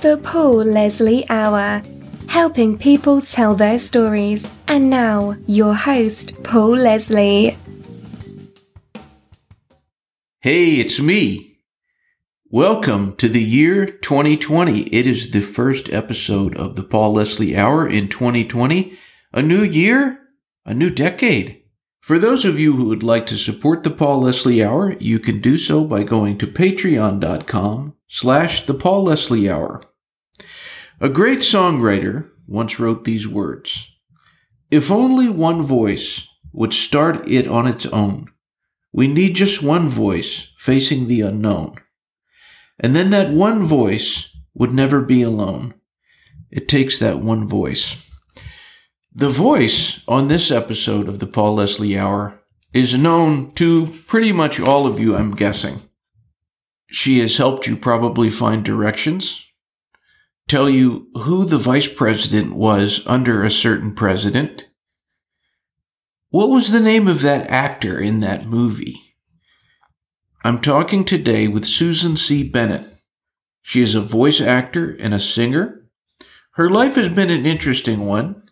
The Paul Leslie Hour, helping people tell their stories. And now, your host, Paul Leslie. Hey, it's me. Welcome to the year 2020. It is the first episode of the Paul Leslie Hour in 2020. A new year, a new decade. For those of you who would like to support the Paul Leslie Hour, you can do so by going to patreon.com slash the Paul Leslie Hour. A great songwriter once wrote these words. If only one voice would start it on its own. We need just one voice facing the unknown. And then that one voice would never be alone. It takes that one voice. The voice on this episode of the Paul Leslie Hour is known to pretty much all of you, I'm guessing. She has helped you probably find directions, tell you who the vice president was under a certain president. What was the name of that actor in that movie? I'm talking today with Susan C. Bennett. She is a voice actor and a singer. Her life has been an interesting one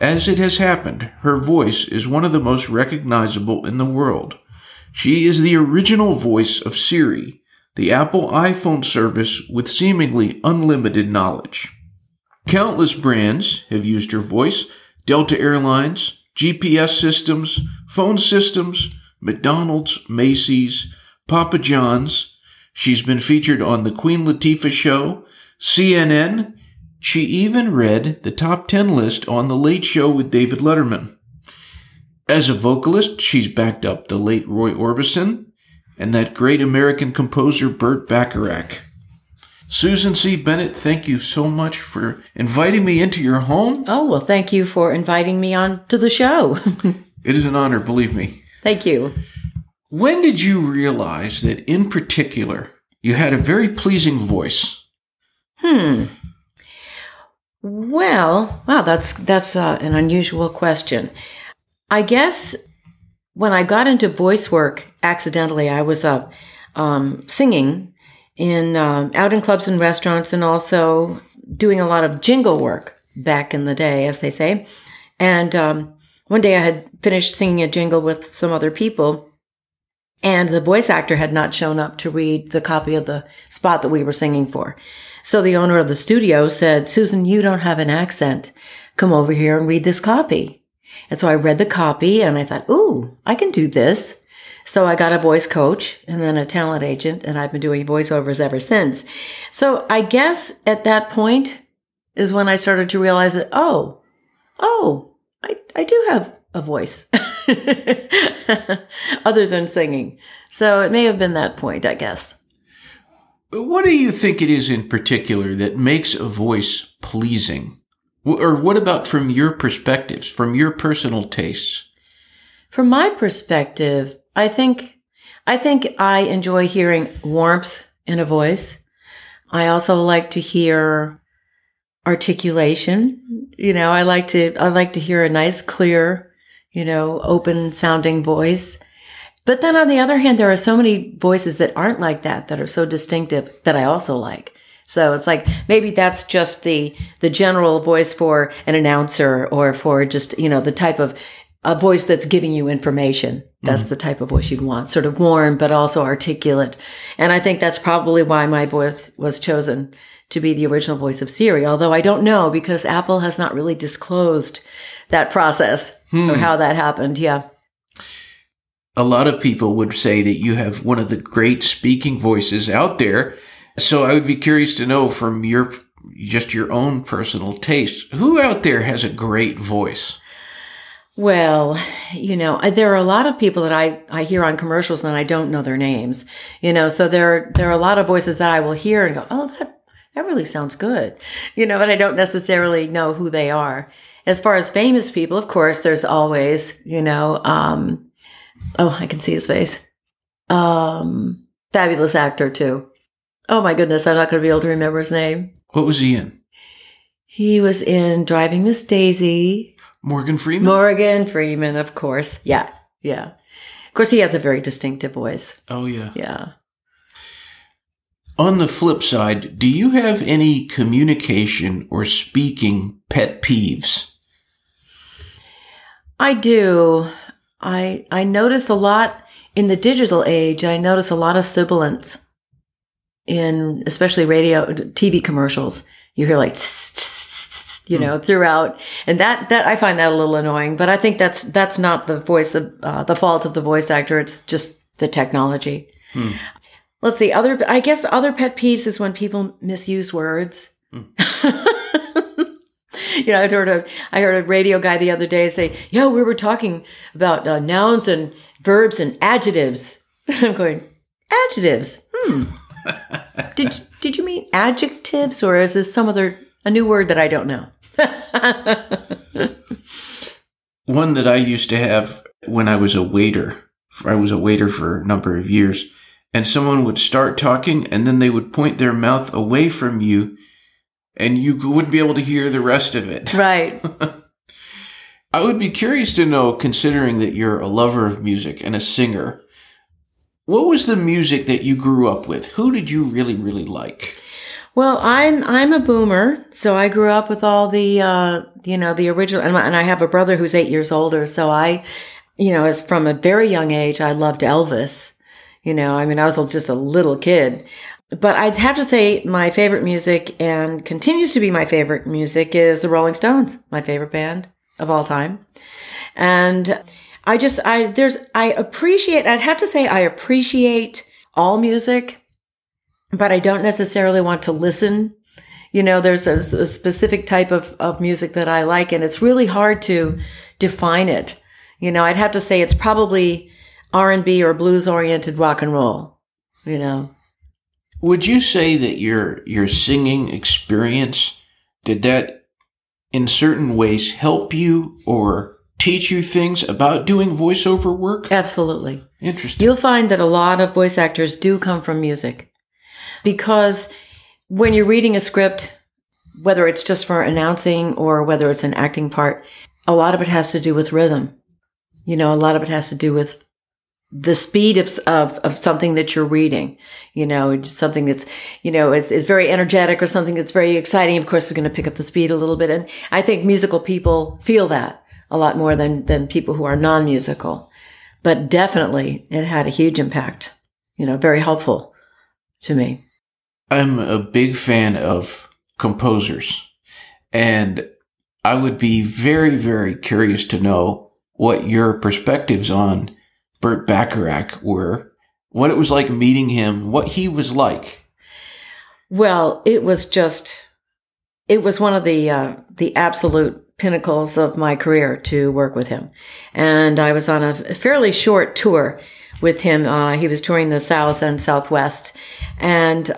as it has happened, her voice is one of the most recognizable in the world. She is the original voice of Siri, the Apple iPhone service with seemingly unlimited knowledge. Countless brands have used her voice Delta Airlines, GPS systems, phone systems, McDonald's, Macy's, Papa John's. She's been featured on The Queen Latifah Show, CNN, she even read the top 10 list on The Late Show with David Letterman. As a vocalist, she's backed up the late Roy Orbison and that great American composer Burt Bacharach. Susan C. Bennett, thank you so much for inviting me into your home. Oh, well, thank you for inviting me on to the show. it is an honor, believe me. Thank you. When did you realize that, in particular, you had a very pleasing voice? Hmm. Well, wow, that's that's uh, an unusual question. I guess when I got into voice work accidentally, I was uh, um, singing in uh, out in clubs and restaurants, and also doing a lot of jingle work back in the day, as they say. And um, one day, I had finished singing a jingle with some other people, and the voice actor had not shown up to read the copy of the spot that we were singing for. So the owner of the studio said, Susan, you don't have an accent. Come over here and read this copy. And so I read the copy and I thought, ooh, I can do this. So I got a voice coach and then a talent agent and I've been doing voiceovers ever since. So I guess at that point is when I started to realize that, oh, oh, I, I do have a voice other than singing. So it may have been that point, I guess. What do you think it is in particular that makes a voice pleasing? Or what about from your perspectives, from your personal tastes? From my perspective, I think, I think I enjoy hearing warmth in a voice. I also like to hear articulation. You know, I like to, I like to hear a nice, clear, you know, open sounding voice. But then on the other hand, there are so many voices that aren't like that, that are so distinctive that I also like. So it's like maybe that's just the the general voice for an announcer or for just, you know, the type of a voice that's giving you information. That's mm-hmm. the type of voice you'd want, sort of warm but also articulate. And I think that's probably why my voice was chosen to be the original voice of Siri, although I don't know because Apple has not really disclosed that process hmm. or how that happened. Yeah a lot of people would say that you have one of the great speaking voices out there. So I would be curious to know from your just your own personal taste, who out there has a great voice? Well, you know, there are a lot of people that I, I hear on commercials and I don't know their names, you know, so there, there are a lot of voices that I will hear and go, Oh, that, that really sounds good, you know, but I don't necessarily know who they are. As far as famous people, of course, there's always, you know, um, Oh, I can see his face. Um, fabulous actor too. Oh my goodness, I'm not going to be able to remember his name. What was he in? He was in Driving Miss Daisy. Morgan Freeman. Morgan Freeman, of course. Yeah, yeah. Of course, he has a very distinctive voice. Oh yeah, yeah. On the flip side, do you have any communication or speaking pet peeves? I do. I I notice a lot in the digital age. I notice a lot of sibilance in especially radio TV commercials. You hear like you know throughout and that that I find that a little annoying, but I think that's that's not the voice of uh, the fault of the voice actor. It's just the technology. Hmm. Let's see. Other, I guess, other pet peeves is when people misuse words. Hmm. you know, I heard a I heard a radio guy the other day say, "Yeah, we were talking about uh, nouns and verbs and adjectives." I'm going, adjectives. Hmm. Did did you mean adjectives, or is this some other a new word that I don't know? One that I used to have when I was a waiter. I was a waiter for a number of years, and someone would start talking, and then they would point their mouth away from you and you wouldn't be able to hear the rest of it. Right. I would be curious to know, considering that you're a lover of music and a singer, what was the music that you grew up with? Who did you really, really like? Well, I'm I'm a boomer, so I grew up with all the uh, you know the original, and, and I have a brother who's eight years older. So I, you know, as from a very young age, I loved Elvis. You know, I mean, I was just a little kid. But I'd have to say my favorite music and continues to be my favorite music is the Rolling Stones, my favorite band of all time. And I just, I, there's, I appreciate, I'd have to say I appreciate all music, but I don't necessarily want to listen. You know, there's a, a specific type of, of music that I like and it's really hard to define it. You know, I'd have to say it's probably R&B or blues oriented rock and roll, you know. Would you say that your your singing experience did that in certain ways help you or teach you things about doing voiceover work? Absolutely. Interesting. You'll find that a lot of voice actors do come from music because when you're reading a script, whether it's just for announcing or whether it's an acting part, a lot of it has to do with rhythm. You know, a lot of it has to do with the speed of, of, of something that you're reading, you know, something that's, you know, is, is very energetic or something that's very exciting. Of course, is going to pick up the speed a little bit. And I think musical people feel that a lot more than, than people who are non-musical, but definitely it had a huge impact, you know, very helpful to me. I'm a big fan of composers and I would be very, very curious to know what your perspectives on Burt Bacharach were, what it was like meeting him, what he was like. Well, it was just, it was one of the uh, the absolute pinnacles of my career to work with him, and I was on a fairly short tour with him. Uh, he was touring the South and Southwest, and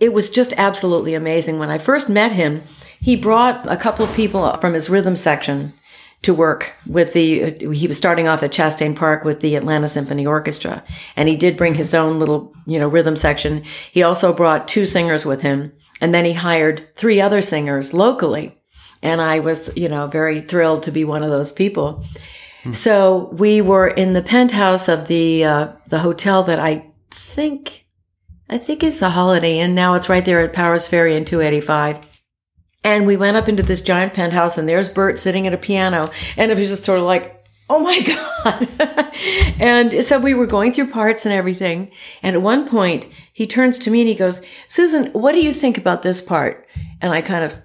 it was just absolutely amazing. When I first met him, he brought a couple of people from his rhythm section to work with the, he was starting off at Chastain Park with the Atlanta Symphony Orchestra. And he did bring his own little, you know, rhythm section. He also brought two singers with him. And then he hired three other singers locally. And I was, you know, very thrilled to be one of those people. Hmm. So we were in the penthouse of the, uh, the hotel that I think, I think is a Holiday Inn. Now it's right there at Powers Ferry in 285. And we went up into this giant penthouse, and there's Burt sitting at a piano. And it was just sort of like, oh my God. and so we were going through parts and everything. And at one point, he turns to me and he goes, Susan, what do you think about this part? And I kind of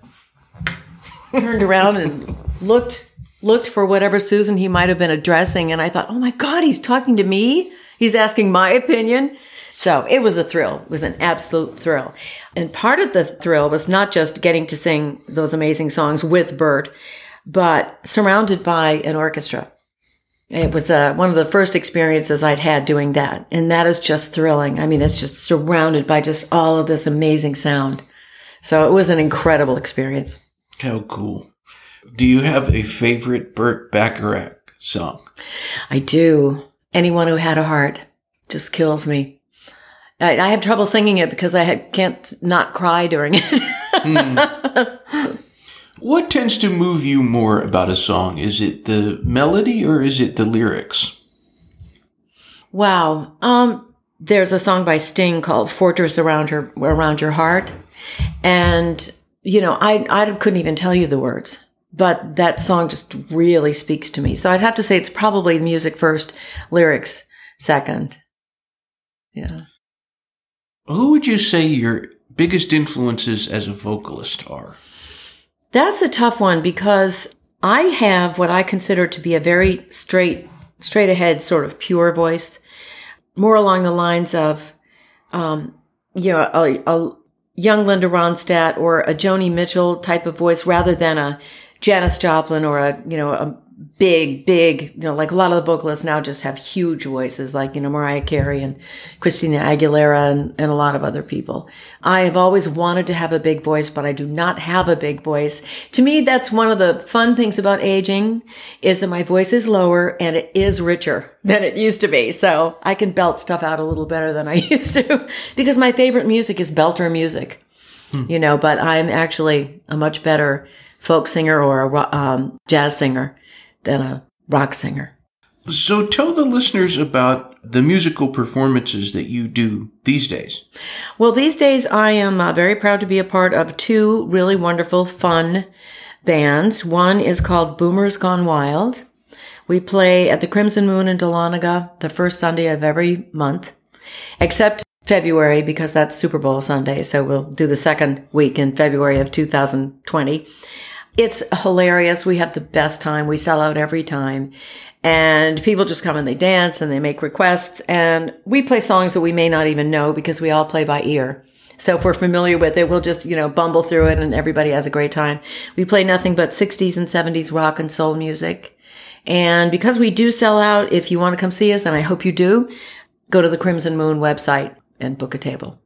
turned around and looked looked for whatever Susan he might have been addressing and I thought, "Oh my god, he's talking to me? He's asking my opinion." So, it was a thrill. It was an absolute thrill. And part of the thrill was not just getting to sing those amazing songs with Burt, but surrounded by an orchestra. It was uh, one of the first experiences I'd had doing that. And that is just thrilling. I mean, it's just surrounded by just all of this amazing sound. So it was an incredible experience. How cool. Do you have a favorite Burt Bacharach song? I do. Anyone who had a heart just kills me. I, I have trouble singing it because I had, can't not cry during it. mm. What tends to move you more about a song? Is it the melody or is it the lyrics? Wow. Um, there's a song by Sting called Fortress Around Her Around Your Heart. And, you know, I, I couldn't even tell you the words, but that song just really speaks to me. So I'd have to say it's probably music first, lyrics second. Yeah. Who would you say your biggest influences as a vocalist are? That's a tough one because I have what I consider to be a very straight, straight ahead sort of pure voice, more along the lines of, um, you know, a, a young Linda Ronstadt or a Joni Mitchell type of voice rather than a Janis Joplin or a, you know, a big, big, you know, like a lot of the vocalists now just have huge voices, like, you know, Mariah Carey and Christina Aguilera and, and a lot of other people. I have always wanted to have a big voice, but I do not have a big voice. To me, that's one of the fun things about aging is that my voice is lower and it is richer than it used to be. So I can belt stuff out a little better than I used to because my favorite music is belter music, hmm. you know, but I'm actually a much better folk singer or a um, jazz singer than a rock singer. So tell the listeners about the musical performances that you do these days. Well, these days I am uh, very proud to be a part of two really wonderful, fun bands. One is called Boomers Gone Wild. We play at the Crimson Moon in Dahlonega the first Sunday of every month, except February because that's Super Bowl Sunday. So we'll do the second week in February of 2020. It's hilarious. We have the best time. We sell out every time. And people just come and they dance and they make requests. And we play songs that we may not even know because we all play by ear. So if we're familiar with it, we'll just, you know, bumble through it and everybody has a great time. We play nothing but 60s and 70s rock and soul music. And because we do sell out, if you want to come see us, and I hope you do, go to the Crimson Moon website and book a table.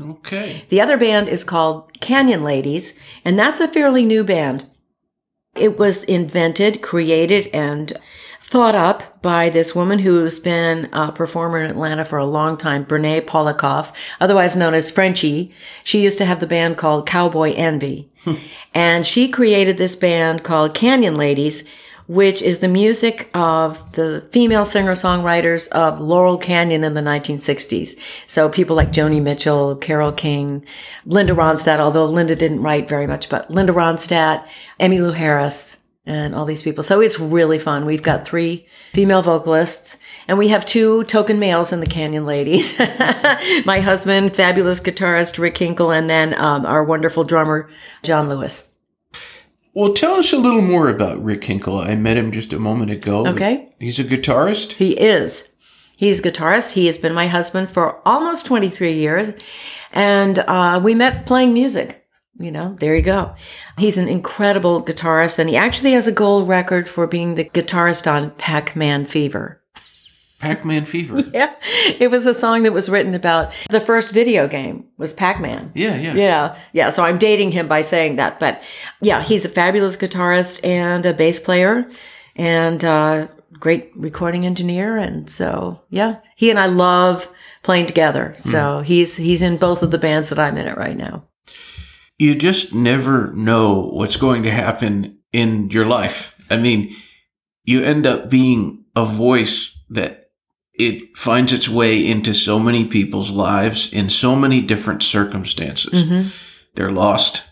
Okay. The other band is called Canyon Ladies, and that's a fairly new band. It was invented, created, and thought up by this woman who's been a performer in Atlanta for a long time, Brene Polikoff, otherwise known as Frenchie. She used to have the band called Cowboy Envy. and she created this band called Canyon Ladies, which is the music of the female singer-songwriters of Laurel Canyon in the 1960s. So people like Joni Mitchell, Carole King, Linda Ronstadt, although Linda didn't write very much, but Linda Ronstadt, Emmylou Harris, and all these people. So it's really fun. We've got three female vocalists and we have two token males in the Canyon Ladies. My husband, fabulous guitarist Rick Hinkle, and then um, our wonderful drummer, John Lewis. Well, tell us a little more about Rick Hinkle. I met him just a moment ago. Okay. He's a guitarist? He is. He's a guitarist. He has been my husband for almost 23 years. And uh, we met playing music. You know, there you go. He's an incredible guitarist, and he actually has a gold record for being the guitarist on Pac Man Fever. Pac-Man Fever. Yeah. It was a song that was written about the first video game was Pac-Man. Yeah, yeah. Yeah. Yeah. So I'm dating him by saying that. But yeah, he's a fabulous guitarist and a bass player and a great recording engineer. And so yeah, he and I love playing together. So mm. he's he's in both of the bands that I'm in it right now. You just never know what's going to happen in your life. I mean, you end up being a voice that it finds its way into so many people's lives in so many different circumstances. Mm-hmm. They're lost.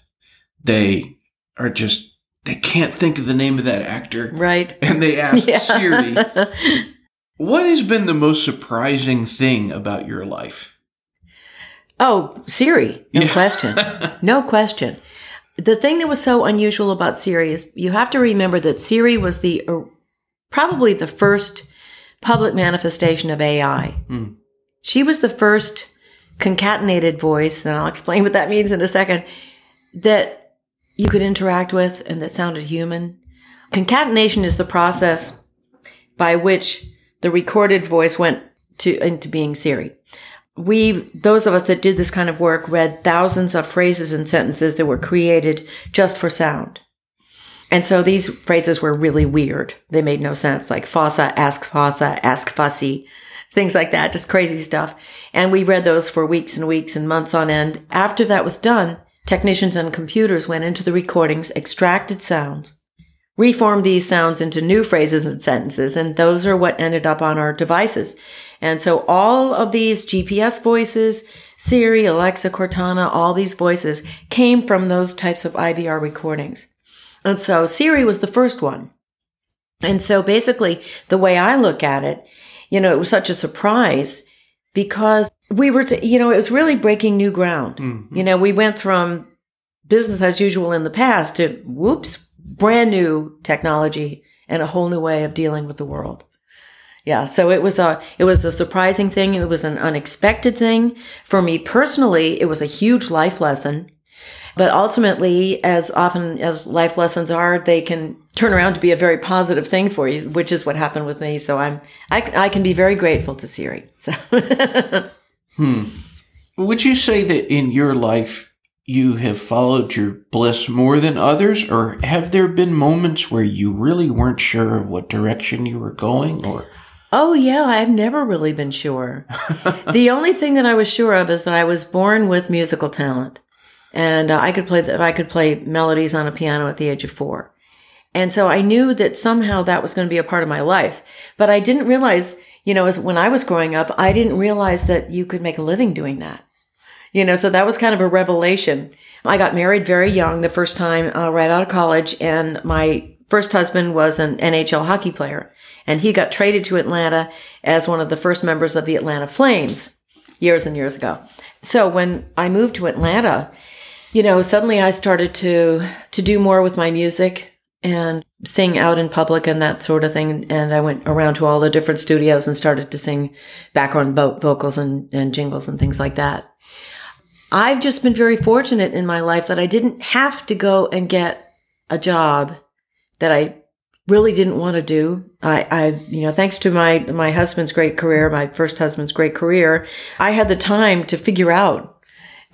They are just, they can't think of the name of that actor. Right. And they ask yeah. Siri, what has been the most surprising thing about your life? Oh, Siri. No yeah. question. no question. The thing that was so unusual about Siri is you have to remember that Siri was the, uh, probably the first public manifestation of AI. Mm. She was the first concatenated voice, and I'll explain what that means in a second, that you could interact with and that sounded human. Concatenation is the process by which the recorded voice went to into being Siri. We, those of us that did this kind of work, read thousands of phrases and sentences that were created just for sound. And so these phrases were really weird. They made no sense, like fossa, ask fossa, ask fussy, things like that, just crazy stuff. And we read those for weeks and weeks and months on end. After that was done, technicians and computers went into the recordings, extracted sounds, reformed these sounds into new phrases and sentences, and those are what ended up on our devices. And so all of these GPS voices, Siri, Alexa, Cortana, all these voices came from those types of IVR recordings. And so Siri was the first one. And so basically the way I look at it, you know, it was such a surprise because we were, to, you know, it was really breaking new ground. Mhm. You know, we went from business as usual in the past to whoops, brand new technology and a whole new way of dealing with the world. Yeah, so it was a it was a surprising thing. It was an unexpected thing for me personally. It was a huge life lesson, but ultimately, as often as life lessons are, they can turn around to be a very positive thing for you, which is what happened with me. So I'm I, I can be very grateful to Siri. So hmm. Would you say that in your life you have followed your bliss more than others, or have there been moments where you really weren't sure of what direction you were going? Or Oh yeah, I've never really been sure. the only thing that I was sure of is that I was born with musical talent, and uh, I could play the, I could play melodies on a piano at the age of four, and so I knew that somehow that was going to be a part of my life. But I didn't realize, you know, as when I was growing up, I didn't realize that you could make a living doing that. You know, so that was kind of a revelation. I got married very young the first time, uh, right out of college, and my first husband was an NHL hockey player, and he got traded to Atlanta as one of the first members of the Atlanta Flames years and years ago. So when I moved to Atlanta, you know, suddenly I started to to do more with my music and sing out in public and that sort of thing. And I went around to all the different studios and started to sing background vo- vocals and, and jingles and things like that. I've just been very fortunate in my life that I didn't have to go and get a job that I really didn't want to do. I, I, you know, thanks to my, my husband's great career, my first husband's great career, I had the time to figure out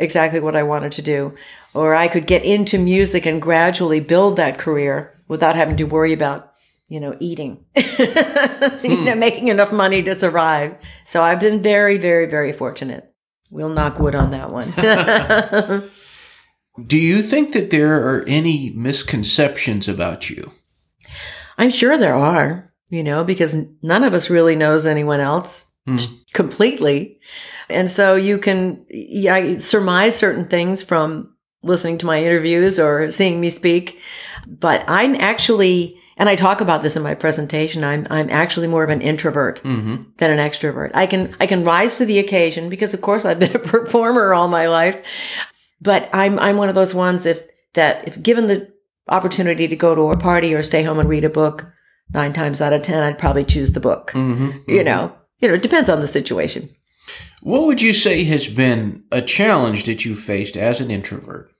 exactly what I wanted to do. Or I could get into music and gradually build that career without having to worry about, you know, eating, you know, hmm. making enough money to survive. So I've been very, very, very fortunate. We'll knock wood on that one. do you think that there are any misconceptions about you? I'm sure there are, you know, because none of us really knows anyone else hmm. completely. And so you can yeah, surmise certain things from listening to my interviews or seeing me speak. But I'm actually, and I talk about this in my presentation, I'm, I'm actually more of an introvert Mm-hmm. than an extrovert. I can, I can rise to the occasion because of course I've been a performer all my life, but I'm, I'm one of those ones if that, if given the opportunity to go to a party or stay home and read a book, nine times out of 10, I'd probably choose the book. Mm-hmm. You know, you know, it depends on the situation. What would you say has been a challenge that you faced as an introvert?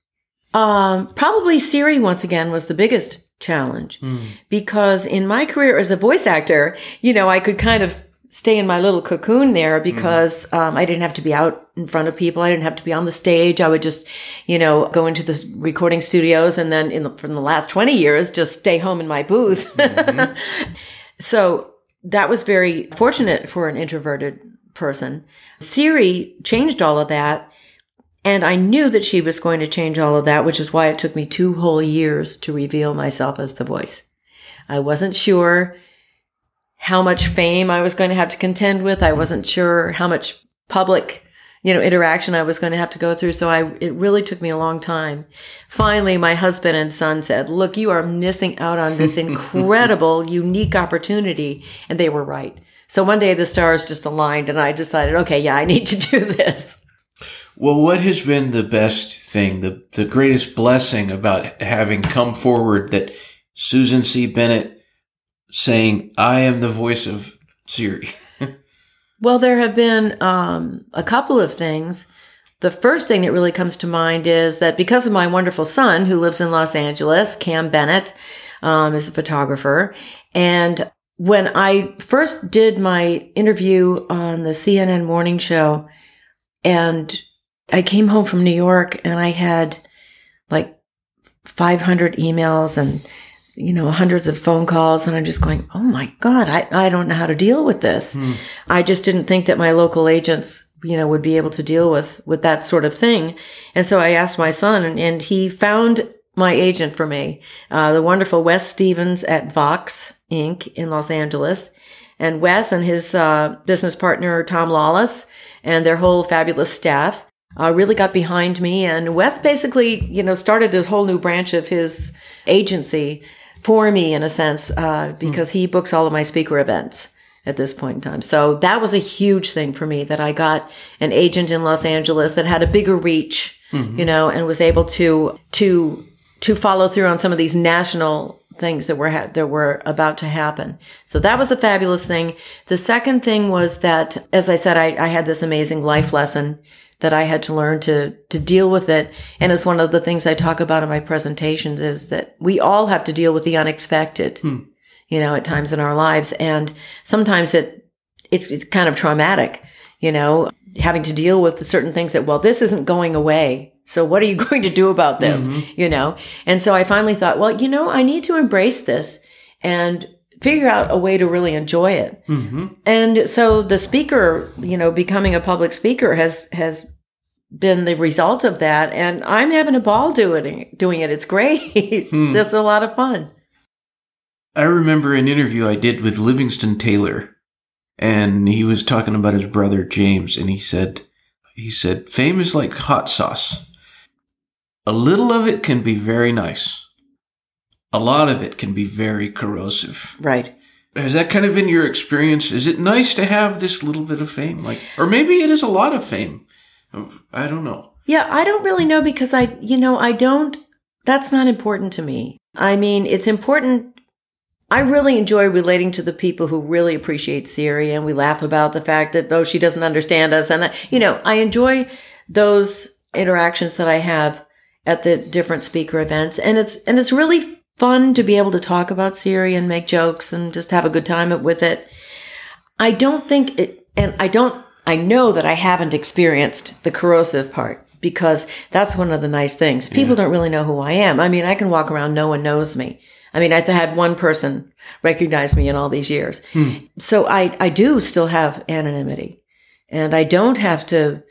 Um, probably Siri once again was the biggest challenge because in my career as a voice actor, you know, I could kind of stay in my little cocoon there because um, I didn't have to be out in front of people. I didn't have to be on the stage. I would just, you know, go into the recording studios and then in the, from the last 20 years, just stay home in my booth. so that was very fortunate for an introverted person. Siri changed all of that. And I knew that she was going to change all of that, which is why it took me two whole years to reveal myself as the voice. I wasn't sure how much fame I was going to have to contend with. I wasn't sure how much public, you know, interaction I was going to have to go through. So I, it really took me a long time. Finally, my husband and son said, look, you are missing out on this incredible, unique opportunity. And they were right. So one day the stars just aligned and I decided, okay, yeah, I need to do this. Well, what has been the best thing, the, the greatest blessing about having come forward that Susan C. Bennett saying, I am the voice of Siri? Well, there have been um, a couple of things. The first thing that really comes to mind is that because of my wonderful son who lives in Los Angeles, Cam Bennett um, is a photographer. And when I first did my interview on the CNN morning show, and I came home from New York and I had like 500 emails and you know, hundreds of phone calls. And I'm just going, oh my God, I, I don't know how to deal with this. Hmm. I just didn't think that my local agents, you know, would be able to deal with, with that sort of thing. And so I asked my son and, and he found my agent for me, uh, the wonderful Wes Stevens at Vox Inc. in Los Angeles. and Wes and his uh, business partner Tom Lawless and their whole fabulous staff uh, really got behind me. And Wes basically, you know, started this whole new branch of his agency for me in a sense, uh, because mm. he books all of my speaker events at this point in time. So that was a huge thing for me that I got an agent in Los Angeles that had a bigger reach, mm-hmm. you know, and was able to, to, to follow through on some of these national things that were ha- that were about to happen. So that was a fabulous thing. The second thing was that, as I said, I, I had this amazing life lesson that I had to learn to, to deal with it. And it's one of the things I talk about in my presentations is that we all have to deal with the unexpected, hmm. you know, at times in our lives. And sometimes it, it's, it's kind of traumatic, you know, having to deal with certain things that, well, this isn't going away. So what are you going to do about this? Mm-hmm. You know? And so I finally thought, well, you know, I need to embrace this and figure out a way to really enjoy it. Mm-hmm. And so the speaker, you know, becoming a public speaker has has been the result of that, and I'm having a ball doing it. Doing it, it's great. Hmm. it's a lot of fun. I remember an interview I did with Livingston Taylor, and he was talking about his brother James, and he said, he said, fame is like hot sauce. A little of it can be very nice a lot of it can be very corrosive. Right. Is that kind of in your experience? Is it nice to have this little bit of fame? Like, or maybe it is a lot of fame. I don't know. Yeah, I don't really know because I, you know, I don't, that's not important to me. I mean, it's important. I really enjoy relating to the people who really appreciate Siri and we laugh about the fact that, oh, she doesn't understand us. And, you know, I enjoy those interactions that I have at the different speaker events. And it's, and it's really fun to be able to talk about Siri and make jokes and just have a good time with it. I don't think it, and I don't, I know that I haven't experienced the corrosive part because that's one of the nice things. People yeah. don't really know who I am. I mean, I can walk around, no one knows me. I mean, I had one person recognize me in all these years. Hmm. So I, I do still have anonymity and I don't have to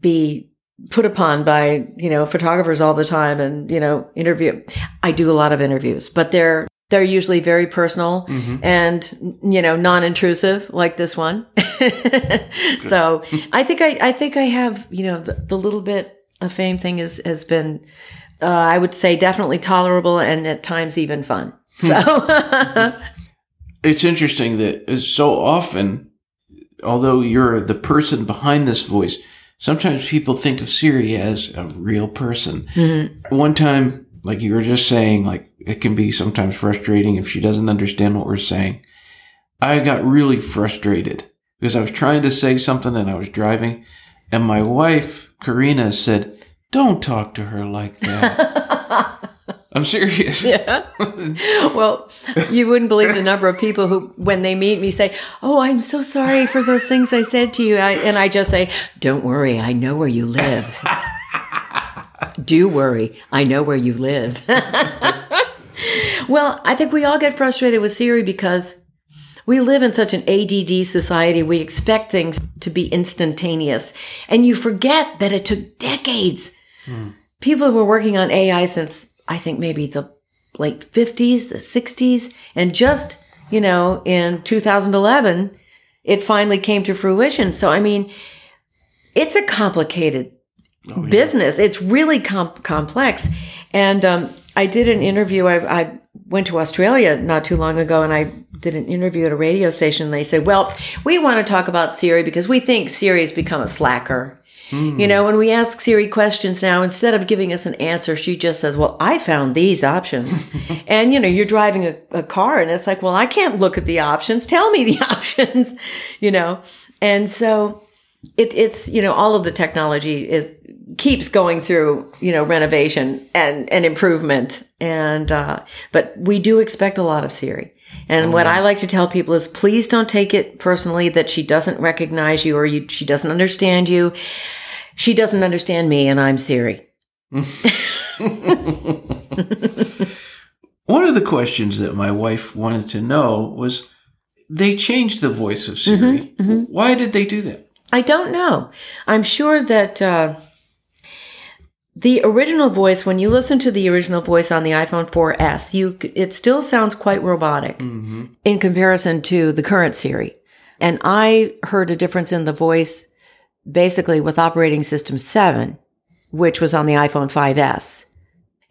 be put upon by, you know, photographers all the time and, you know, interview. I do a lot of interviews, but they're, they're usually very personal mm-hmm. and, you know, non-intrusive like this one. so I think I, I think I have, you know, the, the little bit of fame thing is, has been, uh, I would say definitely tolerable and at times even fun. Hmm. So it's interesting that so often, although you're the person behind this voice, sometimes people think of Siri as a real person. Mm-hmm. One time, like you were just saying, like it can be sometimes frustrating if she doesn't understand what we're saying. I got really frustrated because I was trying to say something and I was driving, and my wife, Karina, said, Don't talk to her like that. I'm serious. Yeah. well, you wouldn't believe the number of people who, when they meet me, say, "Oh, I'm so sorry for those things I said to you," I, and I just say, "Don't worry, I know where you live. Do worry, I know where you live." well, I think we all get frustrated with Siri because we live in such an ADD society. We expect things to be instantaneous, and you forget that it took decades. Hmm. People were working on AI since I think maybe the late 50s, the 60s, and just, you know, in 2011, it finally came to fruition. So, I mean, it's a complicated oh, yeah. business. It's really com- complex. And um, I did an interview. I, I, went to Australia not too long ago and I did an interview at a radio station. And They said, well, we want to talk about Siri because we think Siri has become a slacker. Mm. You know, when we ask Siri questions now, instead of giving us an answer, she just says, Well, I found these options. and, you know, you're driving a, a, car and it's like, Well, I can't look at the options. Tell me the options, you know? And so it, it's, you know, all of the technology is, keeps going through, you know, renovation and, and improvement. And, uh, but we do expect a lot of Siri. And oh, what I like to tell people is please don't take it personally that she doesn't recognize you or you, she doesn't understand you. She doesn't understand me and I'm Siri. One of the questions that my wife wanted to know was they changed the voice of Siri. Mm-hmm, mm-hmm. Why did they do that? I don't know. I'm sure that uh, the original voice, when you listen to the original voice on the iPhone 4S, you it still sounds quite robotic mm-hmm. in comparison to the current Siri. And I heard a difference in the voice basically with operating system 7, which was on the iPhone 5S.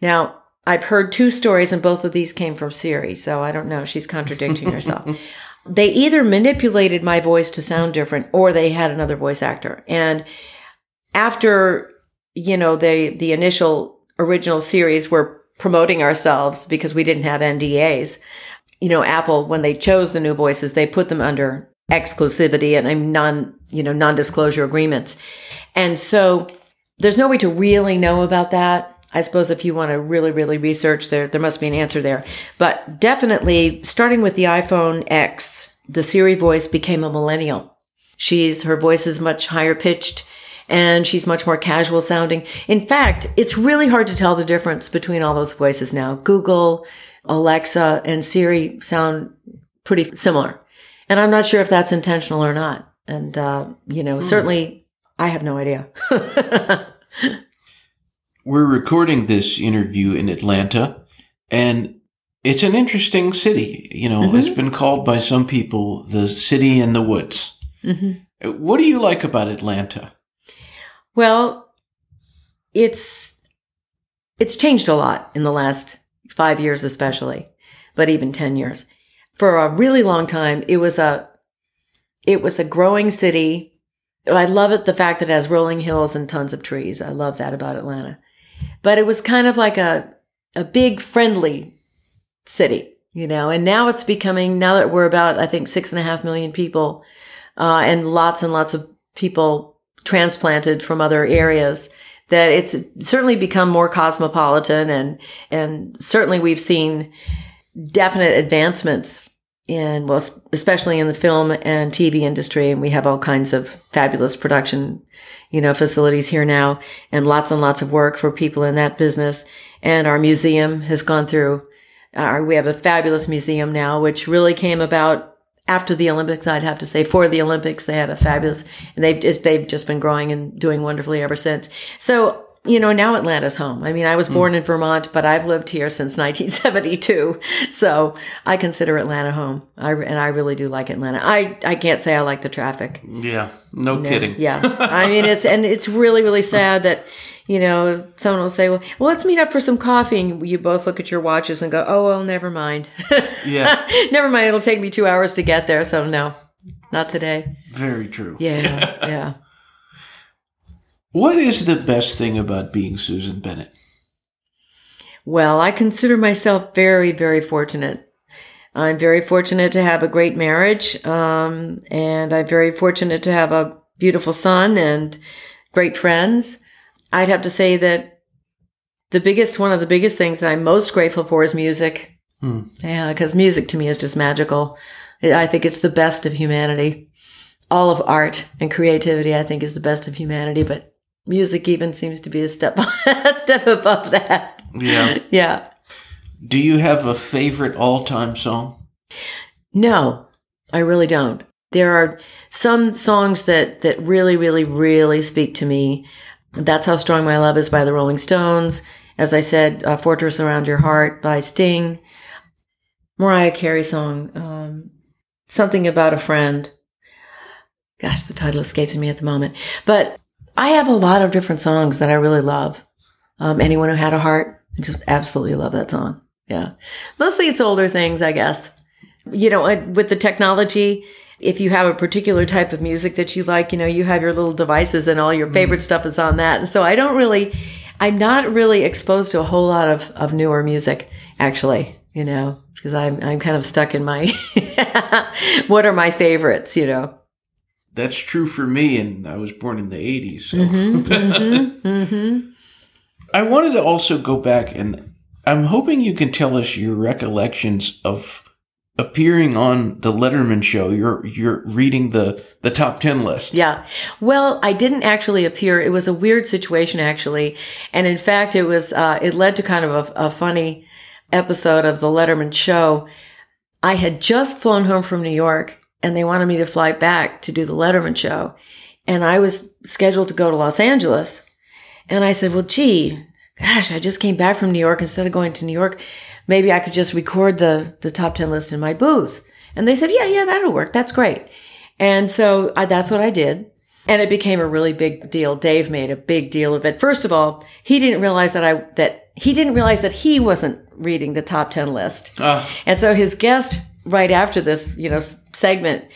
Now, I've heard two stories and both of these came from Siri, so I don't know. She's contradicting herself. They either manipulated my voice to sound different or they had another voice actor. And after, you know, the the initial original Siris were promoting ourselves because we didn't have NDAs. You know, Apple when they chose the new voices, they put them under exclusivity and non, you know, non-disclosure agreements. And so there's no way to really know about that. I suppose if you want to really, really research there, there must be an answer there. But definitely starting with the iPhone X, the Siri voice became a millennial. She's, her voice is much higher pitched and she's much more casual sounding. In fact, it's really hard to tell the difference between all those voices now. Google, Alexa, and Siri sound pretty similar. And I'm not sure if that's intentional or not. And, uh, you know, hmm. certainly I have no idea. We're recording this interview in Atlanta, and it's an interesting city. You know, it's mm-hmm. been called by some people the city in the woods. Mm-hmm. What do you like about Atlanta? Well, it's it's changed a lot in the last 5 years especially, but even 10 years. For a really long time, it was a it was a growing city. I love it the fact that it has rolling hills and tons of trees. I love that about Atlanta. But it was kind of like a a big friendly city, you know. And now it's becoming now that we're about I think six and a half million people, uh, and lots and lots of people transplanted from other areas. That it's certainly become more cosmopolitan, and and certainly we've seen definite advancements in well especially in the film and tv industry and we have all kinds of fabulous production you know facilities here now and lots and lots of work for people in that business and our museum has gone through uh, we have a fabulous museum now which really came about after the olympics i'd have to say for the olympics they had a fabulous and they've just, they've just been growing and doing wonderfully ever since. So you know, now Atlanta's home. I mean, I was hmm. born in Vermont, but I've lived here since 1972. So I consider Atlanta home. I, and I really do like Atlanta. I, I can't say I like the traffic. Yeah, no, No. kidding. Yeah. I mean, it's, and it's really, really sad that, you know, someone will say, well, well, let's meet up for some coffee. And you both look at your watches and go, oh, well, never mind. Yeah, never mind. It'll take me two hours to get there. So no, not today. very true. Yeah. Yeah. What is the best thing about being Susan Bennett? Well, I consider myself very, very fortunate. I'm very fortunate to have a great marriage, um, and I'm very fortunate to have a beautiful son and great friends. I'd have to say that the biggest, one of the biggest things that I'm most grateful for is music. Yeah, because music to me is just magical. I think it's the best of humanity. All of art and creativity, I think, is the best of humanity, but music even seems to be a step, a step above that. Yeah. Yeah. Do you have a favorite all-time song? No, I really don't. There are some songs that that really, really, really speak to me. That's how strong my love is by the Rolling Stones. As I said, uh, "Fortress Around Your Heart" by Sting. Mariah Carey song, um, something about a friend. Gosh, the title escapes me at the moment. But I have a lot of different songs that I really love. Um, Anyone Who Had a Heart, I just absolutely love that song. Yeah. Mostly it's older things, I guess. You know, with the technology, if you have a particular type of music that you like, you know, you have your little devices and all your favorite stuff is on that. And so I don't really, I'm not really exposed to a whole lot of, of newer music, actually, you know, because I'm, I'm kind of stuck in my, what are my favorites, you know? That's true for me, and I was born in the 80s. So. Mm-hmm, mm-hmm, mm-hmm. I wanted to also go back, and I'm hoping you can tell us your recollections of appearing on the Letterman show. You're you're reading the the top 10 list. Yeah. Well, I didn't actually appear. It was a weird situation, actually. And in fact, it was, uh, it led to kind of a, a funny episode of the Letterman show. I had just flown home from New York and they wanted me to fly back to do the Letterman show. And I was scheduled to go to Los Angeles. And I said, well, gee, gosh, I just came back from New York. Instead of going to New York, maybe I could just record the, the top 10 list in my booth. And they said, yeah, yeah, that'll work. That's great. And so I, that's what I did. And it became a really big deal. Dave made a big deal of it. First of all, he didn't realize that I, that he didn't realize that he wasn't reading the top 10 list. Uh, And so his guest right after this, you know, segment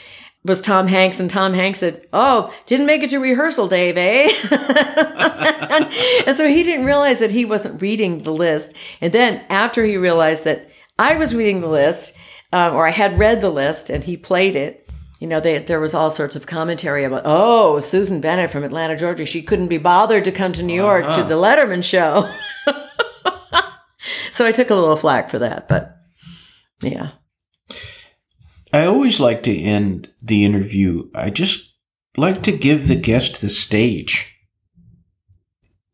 was Tom Hanks and Tom Hanks said, "Oh, didn't make it to rehearsal, Dave, eh?" and, and so he didn't realize that he wasn't reading the list. And then after he realized that I was reading the list, um, or I had read the list, and he played it. You know, they, there was all sorts of commentary about, oh, Susan Bennett from Atlanta, Georgia, she couldn't be bothered to come to New York to the Letterman show. so I took a little flack for that, but yeah. I always like to end the interview. I just like to give the guest the stage.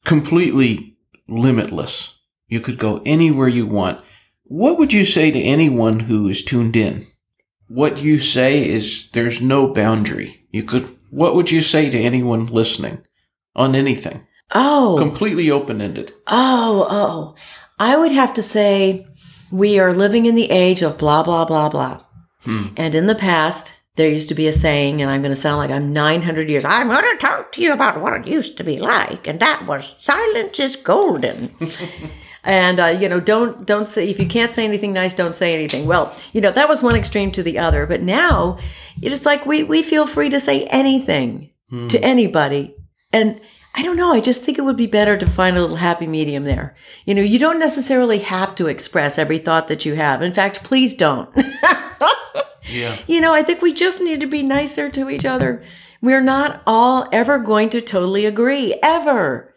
Completely limitless. You could go anywhere you want. What would you say to anyone who is tuned in? What you say is there's no boundary. You could what would you say to anyone listening on anything? Oh, Completely open-ended. oh, oh. I would have to say we are living in the age of blah, blah, blah, blah. And in the past, there used to be a saying, and I'm going to sound like I'm 900 years. I'm going to talk to you about what it used to be like, and that was silence is golden. and uh, you know, don't don't say if you can't say anything nice, don't say anything. Well, you know, that was one extreme to the other. But now, it's like we we feel free to say anything to anybody, and I don't know. I just think it would be better to find a little happy medium there. You know, you don't necessarily have to express every thought that you have. In fact, please don't. Yeah. You know, I think we just need to be nicer to each other. We're not all ever going to totally agree, ever.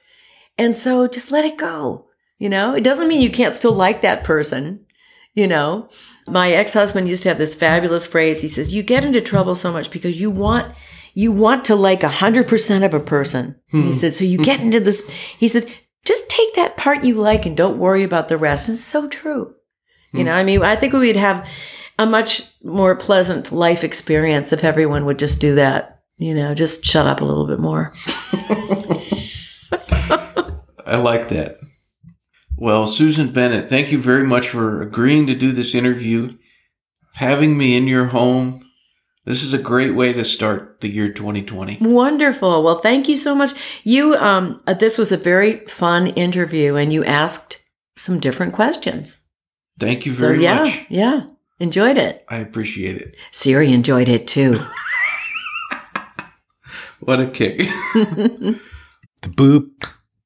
And so just let it go. You know, it doesn't mean you can't still like that person. You know, my ex husband used to have this fabulous phrase. He says, You get into trouble so much because you want. You want to like a hundred percent of a person. He hmm. said, so you get into this. He said, just take that part you like and don't worry about the rest. And it's so true. You know, hmm. I mean, I think we'd have a much more pleasant life experience if everyone would just do that. You know, just shut up a little bit more. I like that. Well, Susan Bennett, thank you very much for agreeing to do this interview, having me in your home. This is a great way to start the year 2020. Wonderful. Well, thank you so much. You, um, uh, this was a very fun interview and you asked some different questions. Thank you So very yeah, much. yeah, enjoyed it. I appreciate it. Siri enjoyed it too. What a kick. The boop,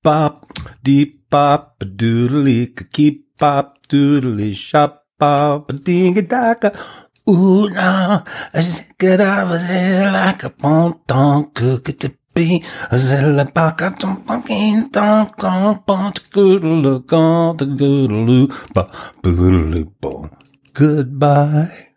bop, deep bop, a doodly, keep bop, doodly, shop bop, ding a daka. Ooh, no, I just get up, like a ponton, cook it to be, a zilla baka, some fucking donk, the good loop, ba, boodly, boom. Goodbye.